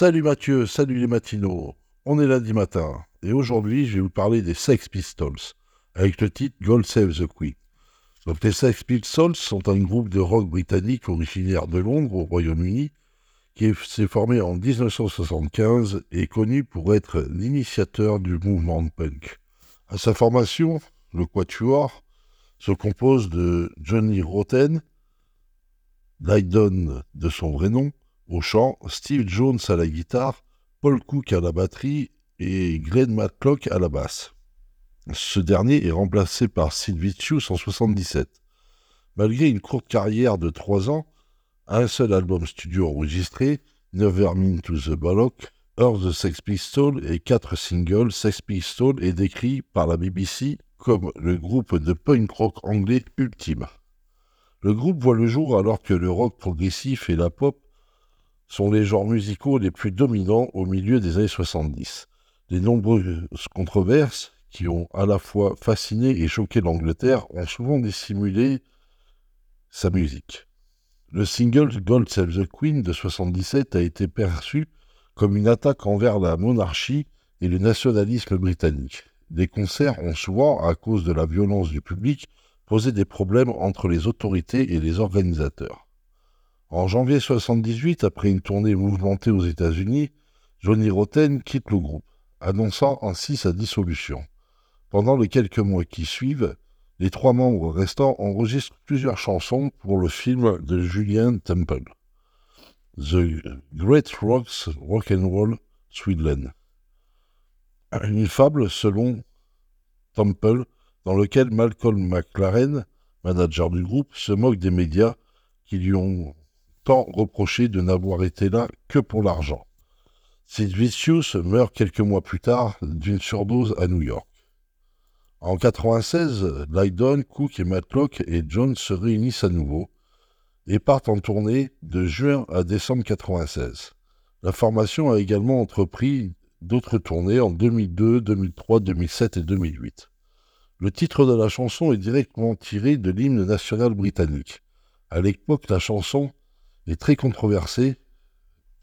Salut Mathieu, salut les matinaux. On est lundi matin et aujourd'hui je vais vous parler des Sex Pistols avec le titre Gold Save the Queen. Les Sex Pistols sont un groupe de rock britannique originaire de Londres au Royaume-Uni qui s'est formé en 1975 et connu pour être l'initiateur du mouvement punk. À sa formation, le Quatuor se compose de Johnny Rotten, Lydon de son vrai nom, au chant, Steve Jones à la guitare, Paul Cook à la batterie et Glenn Matlock à la basse. Ce dernier est remplacé par Sid Vicious en 77. Malgré une courte carrière de trois ans, un seul album studio enregistré, Never Mean to the Bollock, Earth the Sex Pistols et quatre singles, Sex Pistols est décrit par la BBC comme le groupe de punk rock anglais ultime. Le groupe voit le jour alors que le rock progressif et la pop sont les genres musicaux les plus dominants au milieu des années 70. Les nombreuses controverses qui ont à la fois fasciné et choqué l'Angleterre ont souvent dissimulé sa musique. Le single Gold Save the Queen de 77 a été perçu comme une attaque envers la monarchie et le nationalisme britannique. Les concerts ont souvent, à cause de la violence du public, posé des problèmes entre les autorités et les organisateurs. En janvier 78, après une tournée mouvementée aux États-Unis, Johnny Rotten quitte le groupe, annonçant ainsi sa dissolution. Pendant les quelques mois qui suivent, les trois membres restants enregistrent plusieurs chansons pour le film de Julian Temple, The Great Rocks Rock and Sweden. Une fable selon Temple dans lequel Malcolm McLaren, manager du groupe, se moque des médias qui lui ont tant reproché de n'avoir été là que pour l'argent. Sid Vicious meurt quelques mois plus tard d'une surdose à New York. En 96, Lydon, Cook et Matlock et John se réunissent à nouveau et partent en tournée de juin à décembre 96. La formation a également entrepris d'autres tournées en 2002, 2003, 2007 et 2008. Le titre de la chanson est directement tiré de l'hymne national britannique. À l'époque, la chanson très controversée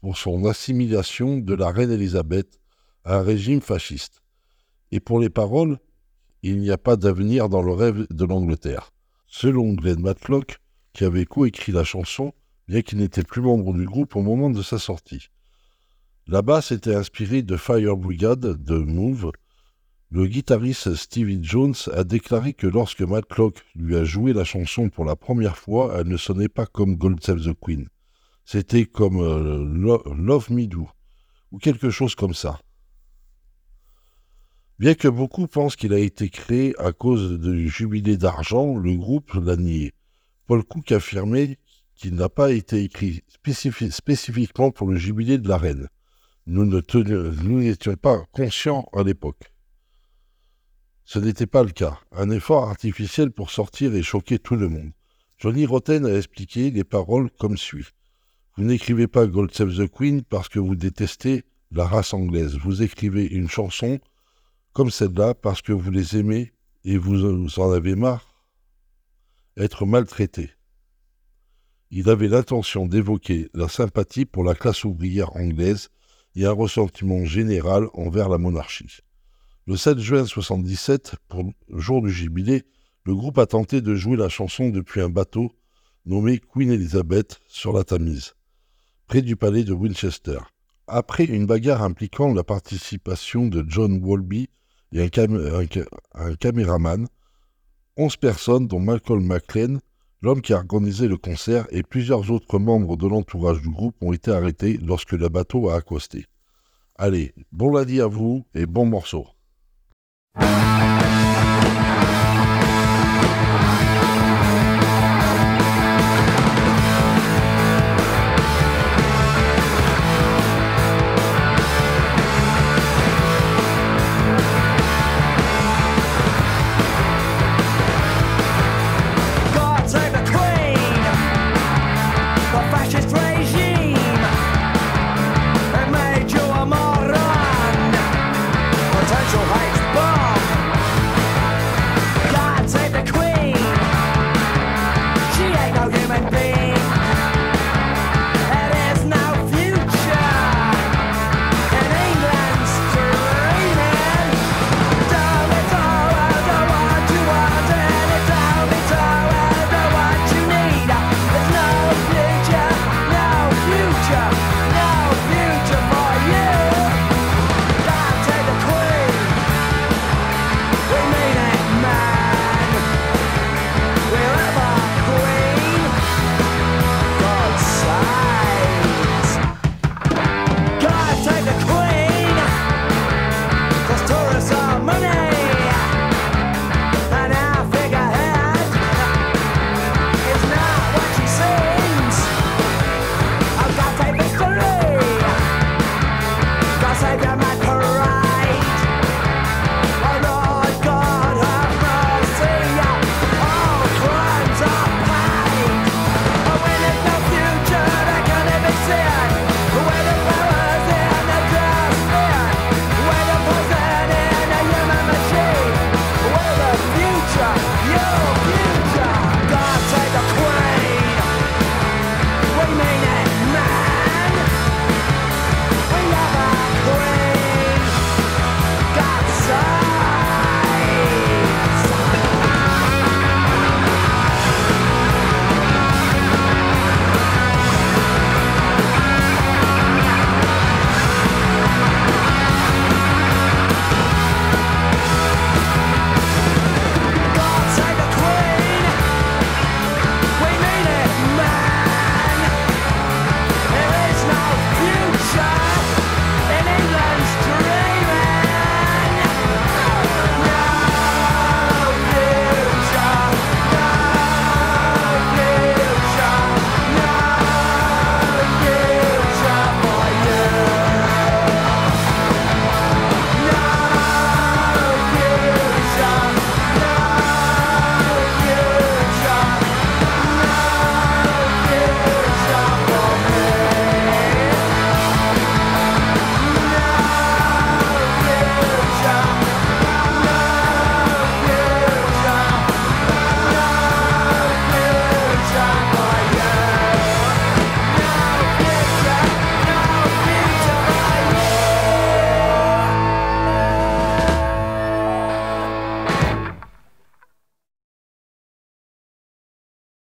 pour son assimilation de la reine Élisabeth à un régime fasciste. Et pour les paroles, il n'y a pas d'avenir dans le rêve de l'Angleterre. Selon Glenn Matlock, qui avait coécrit la chanson, bien qu'il n'était plus membre du groupe au moment de sa sortie. La basse était inspirée de Fire Brigade de Move, le guitariste Stevie Jones a déclaré que lorsque Matlock lui a joué la chanson pour la première fois, elle ne sonnait pas comme Gold Save the Queen. C'était comme euh, Love Me Do, ou quelque chose comme ça. Bien que beaucoup pensent qu'il a été créé à cause du jubilé d'argent, le groupe l'a nié. Paul Cook affirmait qu'il n'a pas été écrit spécifiquement pour le jubilé de la reine. Nous n'étions pas conscients à l'époque. Ce n'était pas le cas. Un effort artificiel pour sortir et choquer tout le monde. Johnny Rotten a expliqué les paroles comme suit. Vous n'écrivez pas Gold Save the Queen parce que vous détestez la race anglaise. Vous écrivez une chanson comme celle-là parce que vous les aimez et vous en avez marre être maltraité. Il avait l'intention d'évoquer la sympathie pour la classe ouvrière anglaise et un ressentiment général envers la monarchie. Le 7 juin 1977, pour le jour du jubilé, le groupe a tenté de jouer la chanson depuis un bateau nommé Queen Elizabeth sur la Tamise, près du palais de Winchester. Après une bagarre impliquant la participation de John Walby et un, caméraman, 11 personnes, dont Malcolm McLean, l'homme qui a organisé le concert, et plusieurs autres membres de l'entourage du groupe ont été arrêtés lorsque le bateau a accosté. Allez, bon lundi à vous et bon morceau.